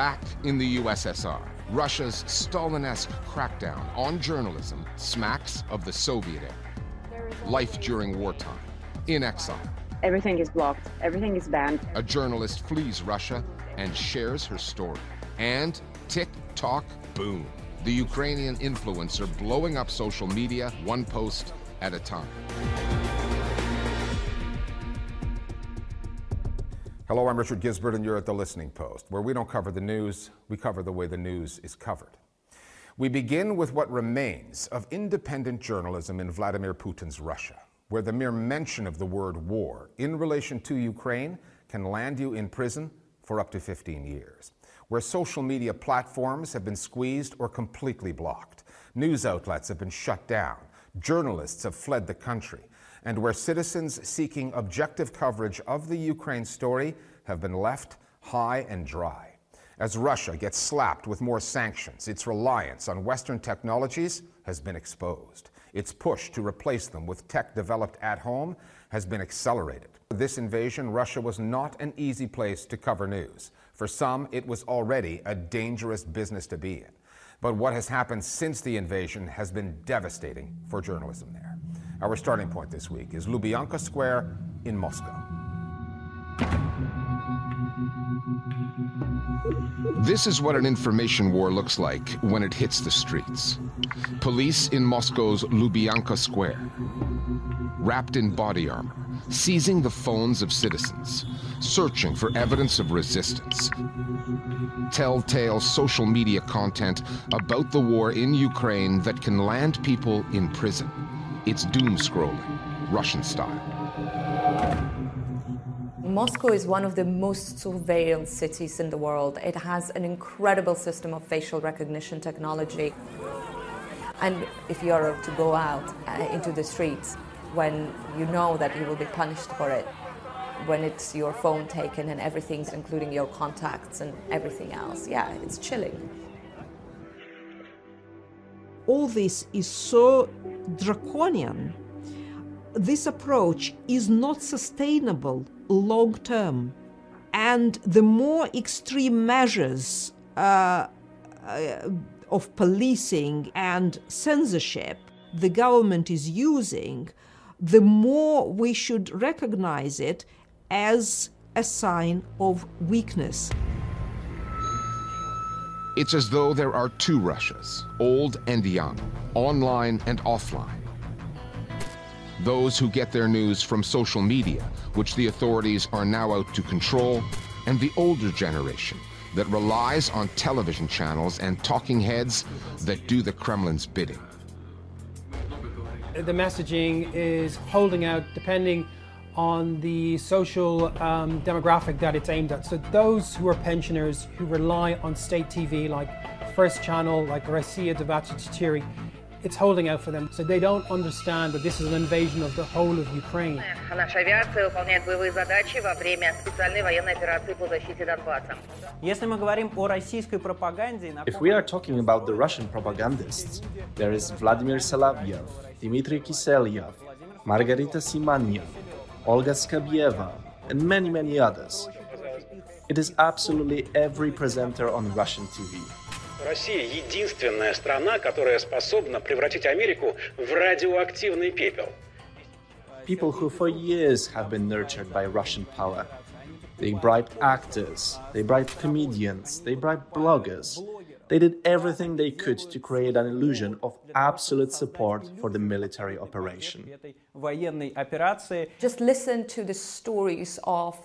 Back in the USSR, Russia's Stalinesque crackdown on journalism smacks of the Soviet era. Life during wartime, in exile. Everything is blocked, everything is banned. A journalist flees Russia and shares her story. And tick tock boom. The Ukrainian influencer blowing up social media one post at a time. Hello, I'm Richard Gizbert, and you're at the Listening Post, where we don't cover the news, we cover the way the news is covered. We begin with what remains of independent journalism in Vladimir Putin's Russia, where the mere mention of the word war in relation to Ukraine can land you in prison for up to 15 years, where social media platforms have been squeezed or completely blocked, news outlets have been shut down, journalists have fled the country, and where citizens seeking objective coverage of the Ukraine story have been left high and dry. As Russia gets slapped with more sanctions, its reliance on Western technologies has been exposed. Its push to replace them with tech developed at home has been accelerated. This invasion, Russia was not an easy place to cover news. For some, it was already a dangerous business to be in. But what has happened since the invasion has been devastating for journalism there. Our starting point this week is Lubyanka Square in Moscow. This is what an information war looks like when it hits the streets. Police in Moscow's Lubyanka Square, wrapped in body armor, seizing the phones of citizens, searching for evidence of resistance. Telltale social media content about the war in Ukraine that can land people in prison. It's doom scrolling, Russian style. Moscow is one of the most surveilled cities in the world. It has an incredible system of facial recognition technology. And if you are to go out uh, into the streets when you know that you will be punished for it, when it's your phone taken and everything's including your contacts and everything else, yeah, it's chilling. All this is so draconian. This approach is not sustainable long term. And the more extreme measures uh, uh, of policing and censorship the government is using, the more we should recognize it as a sign of weakness. It's as though there are two Russias, old and young, online and offline. Those who get their news from social media, which the authorities are now out to control, and the older generation that relies on television channels and talking heads that do the Kremlin's bidding. The messaging is holding out depending on the social um, demographic that it's aimed at. So those who are pensioners who rely on state TV like First Channel, like Gracia Devati it's holding out for them. So they don't understand that this is an invasion of the whole of Ukraine. If we are talking about the Russian propagandists, there is Vladimir Solovyov, Dmitry Kiselyov, Margarita Simonyan, Olga Skabyeva, and many, many others. It is absolutely every presenter on Russian TV. Россия единственная страна, которая способна превратить Америку в радиоактивный пепел. People who for years have been nurtured by Russian power. They bribed actors, they bribed comedians, they bribed bloggers. they did everything they could to create an illusion of absolute support for the military operation. Just listen to the stories of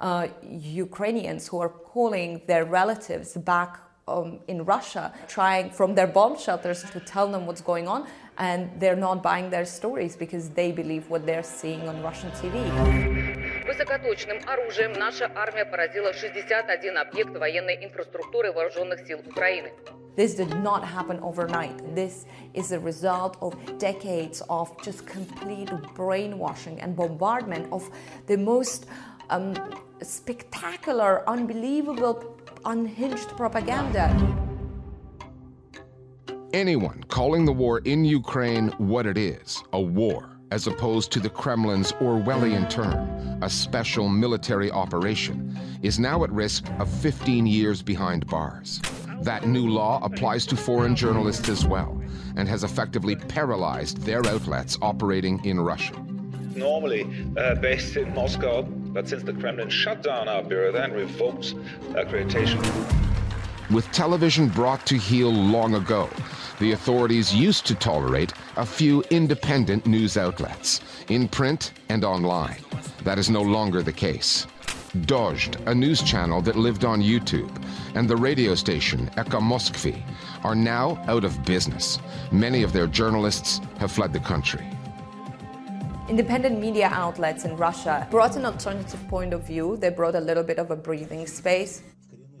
uh, Ukrainians who are calling their relatives back um, in Russia, trying from their bomb shelters to tell them what's going on, and they're not buying their stories because they believe what they're seeing on Russian TV. Высокоточным оружием наша армия поразила 61 объект военной инфраструктуры вооруженных сил Украины. This did not happen overnight. This is a result of decades of just complete brainwashing and bombardment of the most um, spectacular, unbelievable unhinged propaganda. Anyone calling the war in Ukraine what it is, a war, as opposed to the Kremlin's Orwellian term, a special military operation, is now at risk of 15 years behind bars. That new law applies to foreign journalists as well and has effectively paralyzed their outlets operating in Russia. Normally uh, based in Moscow, but since the Kremlin shut down our bureau and revoked accreditation. With television brought to heel long ago, the authorities used to tolerate a few independent news outlets, in print and online. That is no longer the case. Dozhd, a news channel that lived on YouTube, and the radio station Echo Moskvy are now out of business. Many of their journalists have fled the country. Independent media outlets in Russia brought an alternative point of view. They brought a little bit of a breathing space.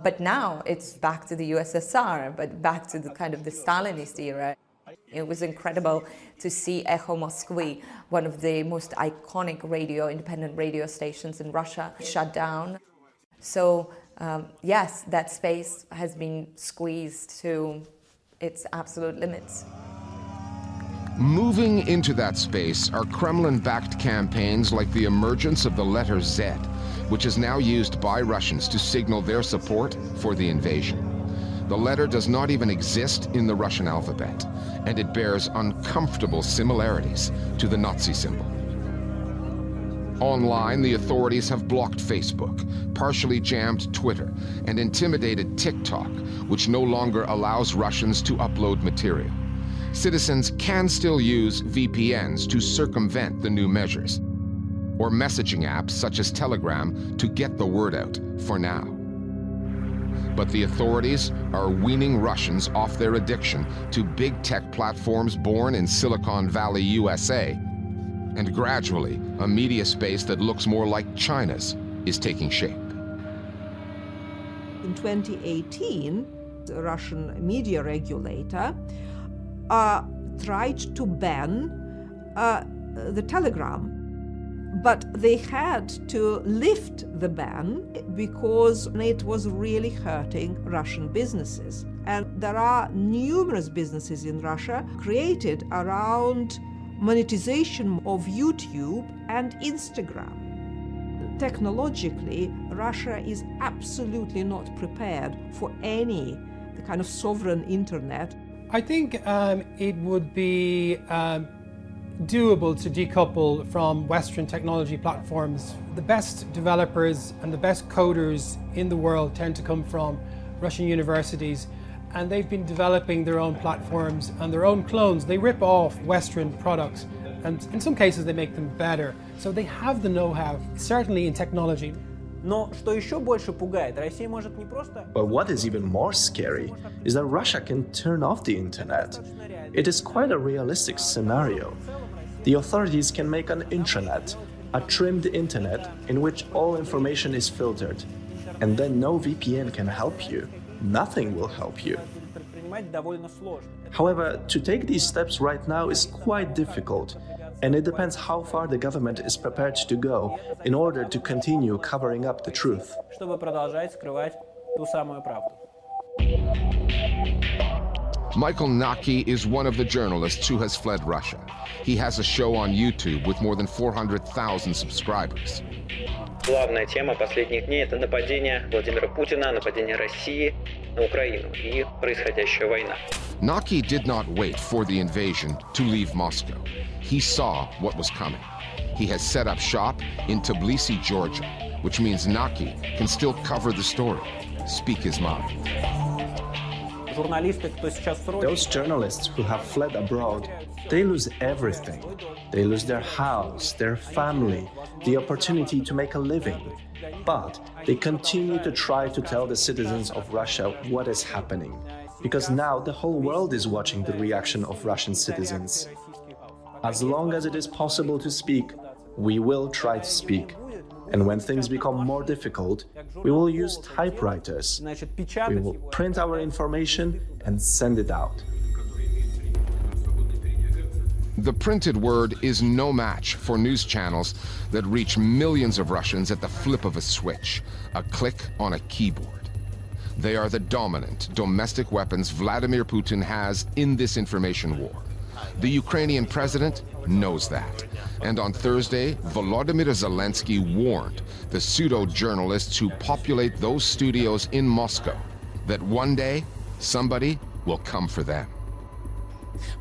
But now it's back to the USSR, but back to the kind of the Stalinist era. It was incredible to see Echo Moskvy, one of the most iconic radio, independent radio stations in Russia, shut down. So, um, yes, that space has been squeezed to its absolute limits. Moving into that space are Kremlin backed campaigns like the emergence of the letter Z, which is now used by Russians to signal their support for the invasion. The letter does not even exist in the Russian alphabet, and it bears uncomfortable similarities to the Nazi symbol. Online, the authorities have blocked Facebook, partially jammed Twitter, and intimidated TikTok, which no longer allows Russians to upload material. Citizens can still use VPNs to circumvent the new measures, or messaging apps such as Telegram to get the word out for now. But the authorities are weaning Russians off their addiction to big tech platforms born in Silicon Valley, USA. And gradually, a media space that looks more like China's is taking shape. In 2018, the Russian media regulator uh, tried to ban uh, the Telegram but they had to lift the ban because it was really hurting Russian businesses. And there are numerous businesses in Russia created around monetization of YouTube and Instagram. Technologically, Russia is absolutely not prepared for any kind of sovereign internet. I think um, it would be um, doable to decouple from Western technology platforms. The best developers and the best coders in the world tend to come from Russian universities and they've been developing their own platforms and their own clones. They rip off Western products and in some cases they make them better. So they have the know-how, certainly in technology. But what is even more scary is that Russia can turn off the internet. It is quite a realistic scenario. The authorities can make an intranet, a trimmed internet in which all information is filtered. And then no VPN can help you. Nothing will help you. However, to take these steps right now is quite difficult, and it depends how far the government is prepared to go in order to continue covering up the truth. Michael Nacke is one of the journalists who has fled Russia. He has a show on YouTube with more than 400,000 subscribers. Главная тема последних дней – это нападение Владимира Путина, нападение России на Украину и происходящая война. Nacke did not wait for the invasion to leave Moscow. He saw what was coming. He has set up shop in Tbilisi, Georgia, which means Nacke can still cover the story, speak his mind. Those journalists who have fled abroad, they lose everything. They lose their house, their family, the opportunity to make a living. But they continue to try to tell the citizens of Russia what is happening. Because now the whole world is watching the reaction of Russian citizens. As long as it is possible to speak, we will try to speak. And when things become more difficult, we will use typewriters. We will print our information and send it out. The printed word is no match for news channels that reach millions of Russians at the flip of a switch, a click on a keyboard. They are the dominant domestic weapons Vladimir Putin has in this information war. The Ukrainian president knows that. And on Thursday, Volodymyr Zelensky warned the pseudo-journalists who populate those studios in Moscow that one day somebody will come for them.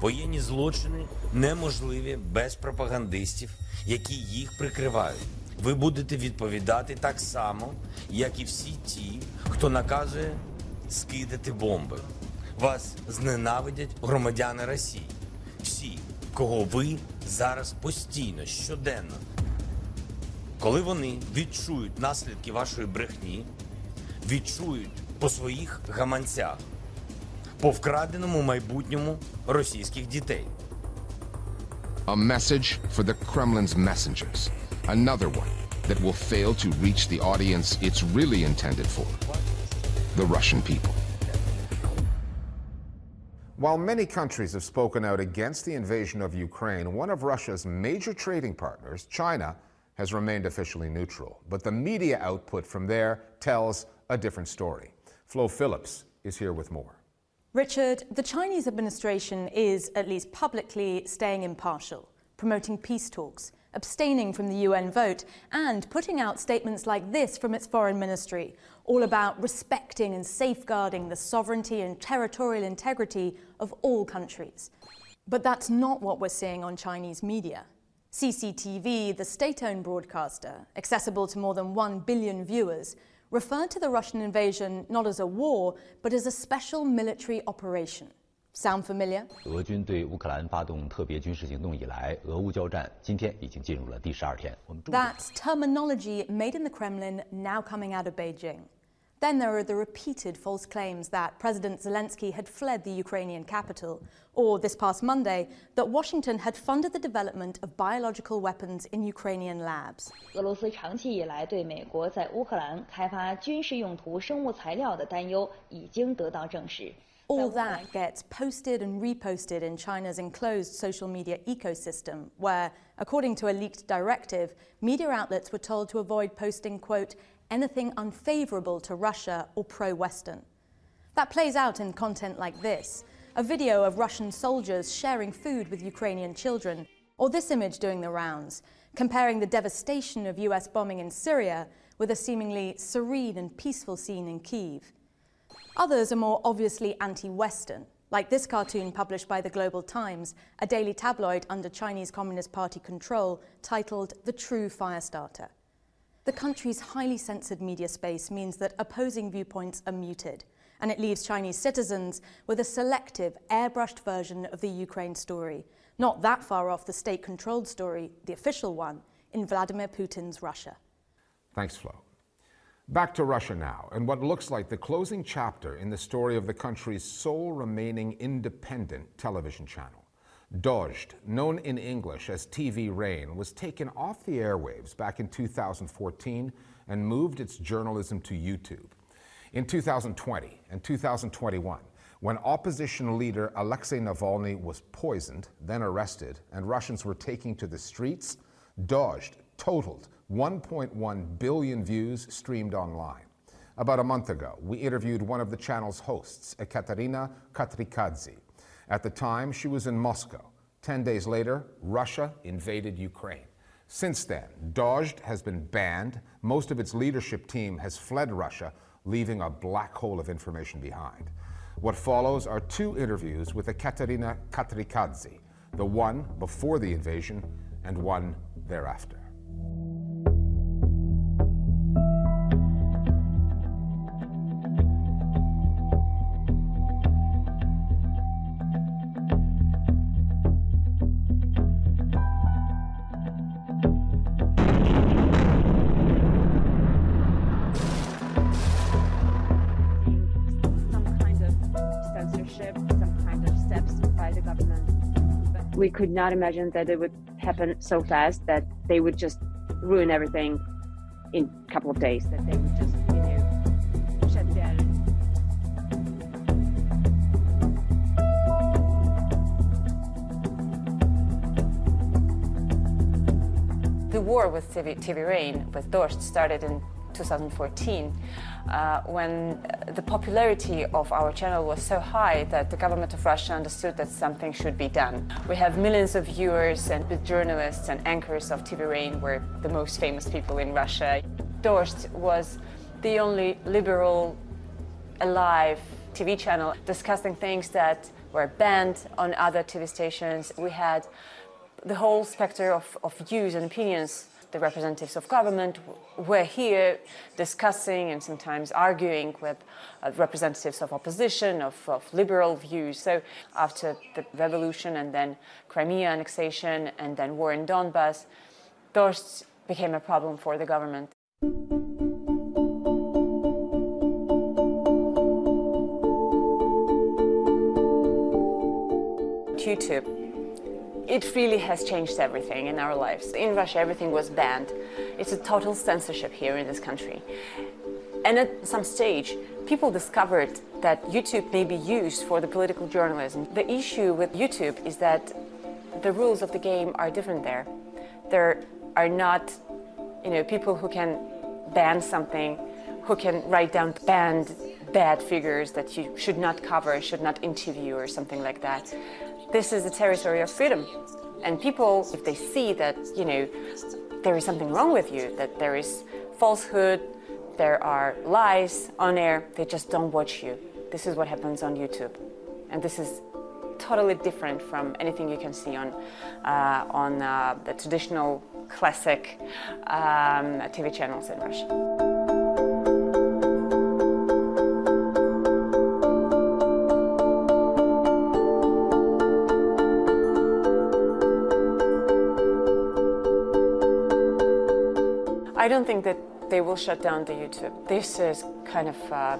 Воєнні злочини неможливі без пропагандистів, які їх прикривають. Ви будете відповідати так само, як і всі ті, хто наказує скидати бомби. Вас зненавидять громадяни Росії. Всі, кого ви зараз постійно, щоденно. Коли вони відчують наслідки вашої брехні, відчують по своїх гаманцях, по вкраденому майбутньому російських дітей. A message for the Kremlin's messengers. Another one that will fail to reach the audience it's really intended for. The Russian people. While many countries have spoken out against the invasion of Ukraine, one of Russia's major trading partners, China, has remained officially neutral. But the media output from there tells a different story. Flo Phillips is here with more. Richard, the Chinese administration is, at least publicly, staying impartial, promoting peace talks, abstaining from the UN vote, and putting out statements like this from its foreign ministry, all about respecting and safeguarding the sovereignty and territorial integrity of all countries. But that's not what we're seeing on Chinese media. CCTV, the state owned broadcaster, accessible to more than 1 billion viewers, referred to the Russian invasion not as a war, but as a special military operation. Sound familiar? 俄军对乌克兰发动特别军事行动以来，俄乌交战今天已经进入了第十二天。我们 That's terminology made in the Kremlin now coming out of Beijing. Then there are the repeated false claims that President Zelensky had fled the Ukrainian capital, or this past Monday, that Washington had funded the development of biological weapons in Ukrainian labs. 俄罗斯长期以来对美国在乌克兰开发军事用途生物材料的担忧已经得到证实。 All that gets posted and reposted in China's enclosed social media ecosystem, where, according to a leaked directive, media outlets were told to avoid posting, quote, anything unfavorable to Russia or pro Western. That plays out in content like this a video of Russian soldiers sharing food with Ukrainian children, or this image doing the rounds, comparing the devastation of US bombing in Syria with a seemingly serene and peaceful scene in Kiev. Others are more obviously anti Western, like this cartoon published by the Global Times, a daily tabloid under Chinese Communist Party control, titled The True Firestarter. The country's highly censored media space means that opposing viewpoints are muted, and it leaves Chinese citizens with a selective, airbrushed version of the Ukraine story, not that far off the state controlled story, the official one, in Vladimir Putin's Russia. Thanks, Flo. Back to Russia now, and what looks like the closing chapter in the story of the country's sole remaining independent television channel. Dozhd, known in English as TV Rain, was taken off the airwaves back in 2014 and moved its journalism to YouTube. In 2020 and 2021, when opposition leader Alexei Navalny was poisoned, then arrested, and Russians were taking to the streets, Dozhd totaled 1.1 billion views streamed online. About a month ago, we interviewed one of the channel's hosts, Ekaterina Kotrikadze. At the time, she was in Moscow. Ten days later, Russia invaded Ukraine. Since then, Dozhd has been banned. Most of its leadership team has fled Russia, leaving a black hole of information behind. What follows are two interviews with Ekaterina Kotrikadze, the one before the invasion and one thereafter. Could not imagine that it would happen so fast that they would just ruin everything in a couple of days. That they would just, shut down. The war with TV, TV Rain with Dozhd, started in 2014, uh, when the popularity of our channel was so high that the government of Russia understood that something should be done. We have millions of viewers, and the journalists and anchors of TV Rain were the most famous people in Russia. Dozhd was the only liberal, alive TV channel discussing things that were banned on other TV stations. We had the whole spectrum of, of views and opinions. The representatives of government were here discussing and sometimes arguing with uh, representatives of opposition, of, of liberal views. So, after the revolution and then Crimea annexation and then war in Donbass, Dozhd became a problem for the government. YouTube. It really has changed everything in our lives. In Russia, everything was banned. It's a total censorship here in this country. And at some stage, people discovered that YouTube may be used for the political journalism. The issue with YouTube is that the rules of the game are different there. There are not, you know, people who can ban something, who can write down banned bad figures that you should not cover, should not interview, or something like that this is a territory of freedom. And people, if they see that, you know, there is something wrong with you, that there is falsehood, there are lies on air, they just don't watch you. This is what happens on YouTube. And this is totally different from anything you can see on, uh, on uh, the traditional classic um, TV channels in Russia. I don't think that they will shut down the YouTube. This is kind of uh,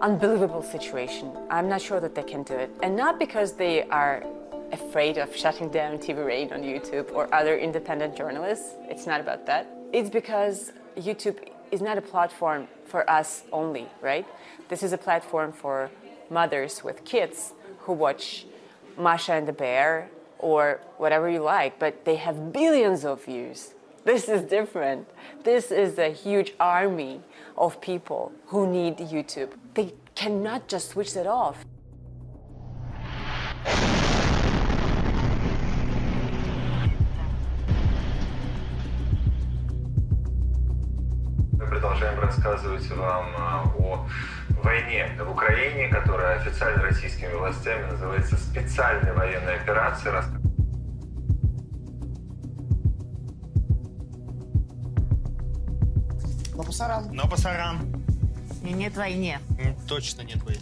unbelievable situation. I'm not sure that they can do it, and not because they are afraid of shutting down TV Rain on YouTube or other independent journalists. It's not about that. It's because YouTube is not a platform for us only, right? This is a platform for mothers with kids who watch Masha and the Bear or whatever you like, but they have billions of views. This is different. This is a huge army of people who need YouTube. They cannot just switch it off. Мы продолжаем рассказывать вам о войне в Украине, которая официально российскими властями называется специальной военной операцией. Пасаран. Но пасаран. И нет войне. Точно нет войны.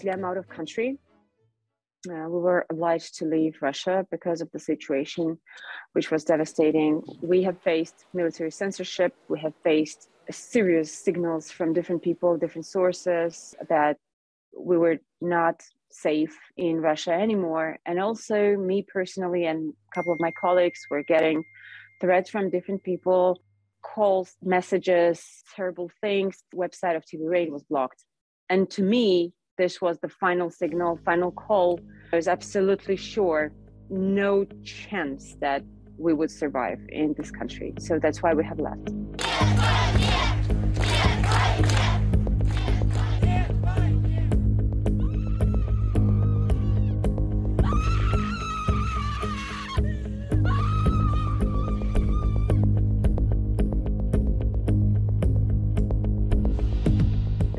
Obviously I'm out of country. Uh, we were obliged to leave Russia because of the situation, which was devastating. We have faced military censorship. We have faced serious signals from different people, different sources that we were not safe in Russia anymore. And also, me personally and a couple of my colleagues were getting threats from different people, calls, messages, terrible things. The website of TV Rain was blocked. And to me, this was the final signal, final call. I was absolutely sure no chance that we would survive in this country. So that's why we have left.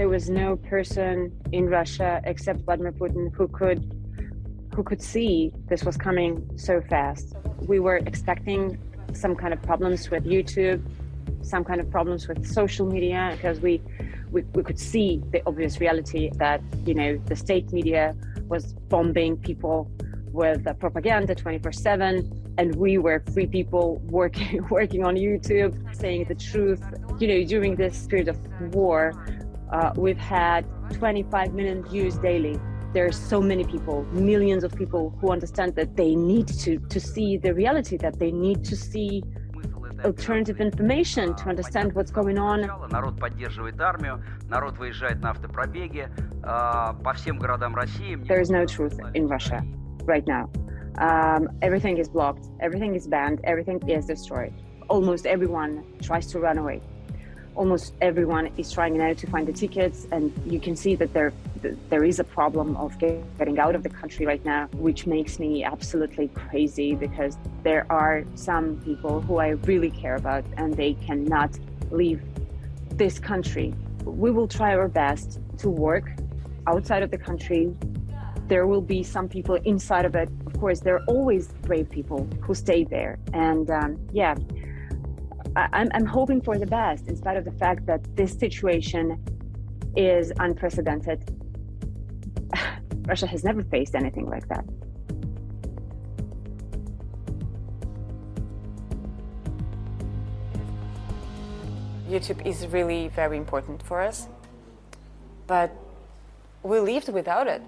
There was no person in Russia except Vladimir Putin who could who could see this was coming so fast. We were expecting some kind of problems with YouTube, some kind of problems with social media because we, we we could see the obvious reality that you know the state media was bombing people with propaganda 24/7 and we were free people working working on YouTube, saying the truth. You know, during this period of war, uh, we've had 25 million views daily. There are so many people, millions of people who understand that they need to to see the reality, that they need to see alternative information to understand what's going on. Народ поддерживает армию, народ выезжает на автопробеги по всем городам России. There is no truth in Russia right now. Um, everything is blocked, everything is banned, everything is destroyed. Almost everyone tries to run away. Almost everyone is trying now to find the tickets, and you can see that there there is a problem of getting out of the country right now, which makes me absolutely crazy because there are some people who I really care about, and they cannot leave this country. We will try our best to work outside of the country. There will be some people inside of it of course, there are always brave people who stay there. And um, yeah, I'm, I'm hoping for the best, in spite of the fact that this situation is unprecedented. Russia has never faced anything like that. YouTube is really very important for us, but we lived without it,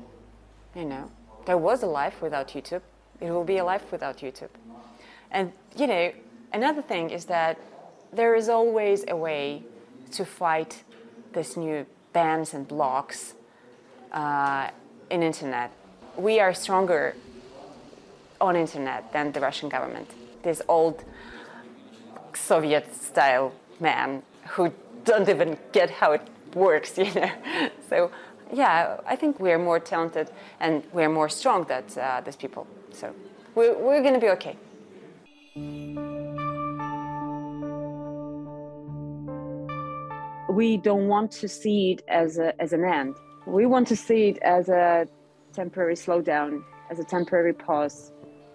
you know there was a life without YouTube. It will be a life without YouTube. And, you know, another thing is that there is always a way to fight this new bans and blocks uh, in internet. We are stronger on internet than the Russian government. This old Soviet-style man who don't even get how it works, you know. So yeah, I think we're more talented and we're more strong than uh, these people. So we're, we're going to be okay. We don't want to see it as, a, as an end. We want to see it as a temporary slowdown, as a temporary pause.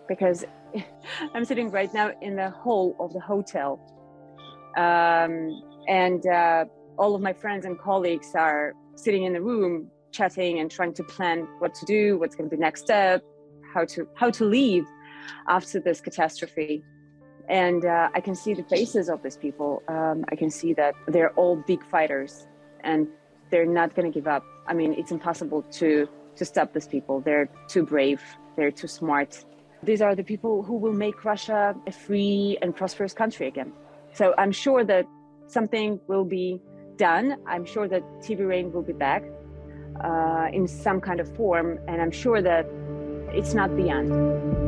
Because I'm sitting right now in the hall of the hotel. Um, and uh, all of my friends and colleagues are sitting in the room chatting and trying to plan what to do what's going to be next step how to how to leave after this catastrophe and uh, i can see the faces of these people. Um, i can see that they're all big fighters and they're not going to give up. I mean it's impossible to to stop these people. They're too brave. They're too smart. These are the people who will make russia a free and prosperous country again. So i'm sure that something will be done. I'm sure that TV Rain will be back uh, in some kind of form, and I'm sure that it's not the end.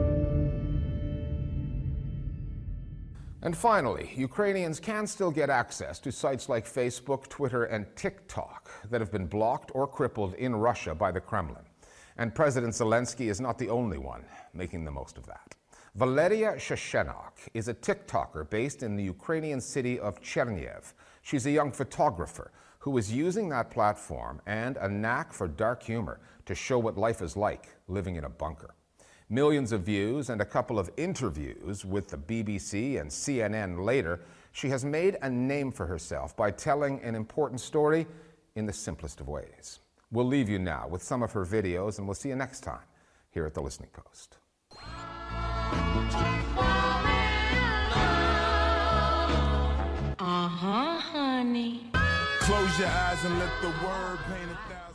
And finally, Ukrainians can still get access to sites like Facebook, Twitter, and TikTok that have been blocked or crippled in Russia by the Kremlin. And President Zelensky is not the only one making the most of that. Valeria Shashenok is a TikToker based in the Ukrainian city of Chernihiv. She's a young photographer who is using that platform and a knack for dark humor to show what life is like living in a bunker. Millions of views and a couple of interviews with the BBC and CNN later, she has made a name for herself by telling an important story in the simplest of ways. We'll leave you now with some of her videos, and we'll see you next time here at the Listening Post. Uh-huh, honey. Close your eyes and let the word paint a thousand strings,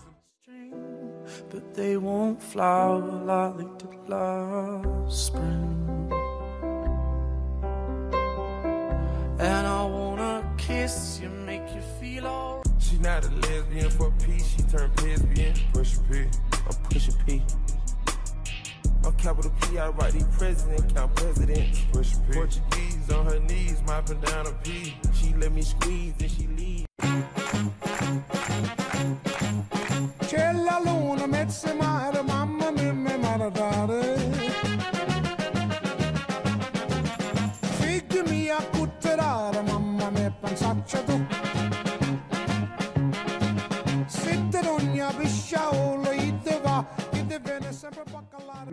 but they won't flower like they did last spring. And I wanna kiss you, make you feel all. She not a lesbian for peace, she turned lesbian. Push a P, I'm pushing P. On capital P, I write the president, count presidents. Push Portuguese on her knees, mopping down a P. She let me squeeze and she leave.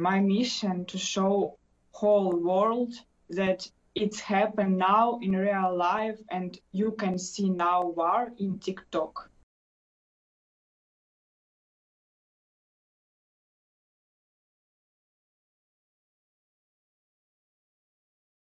My mission to show whole world that it's happened now in real life and you can see now war in TikTok.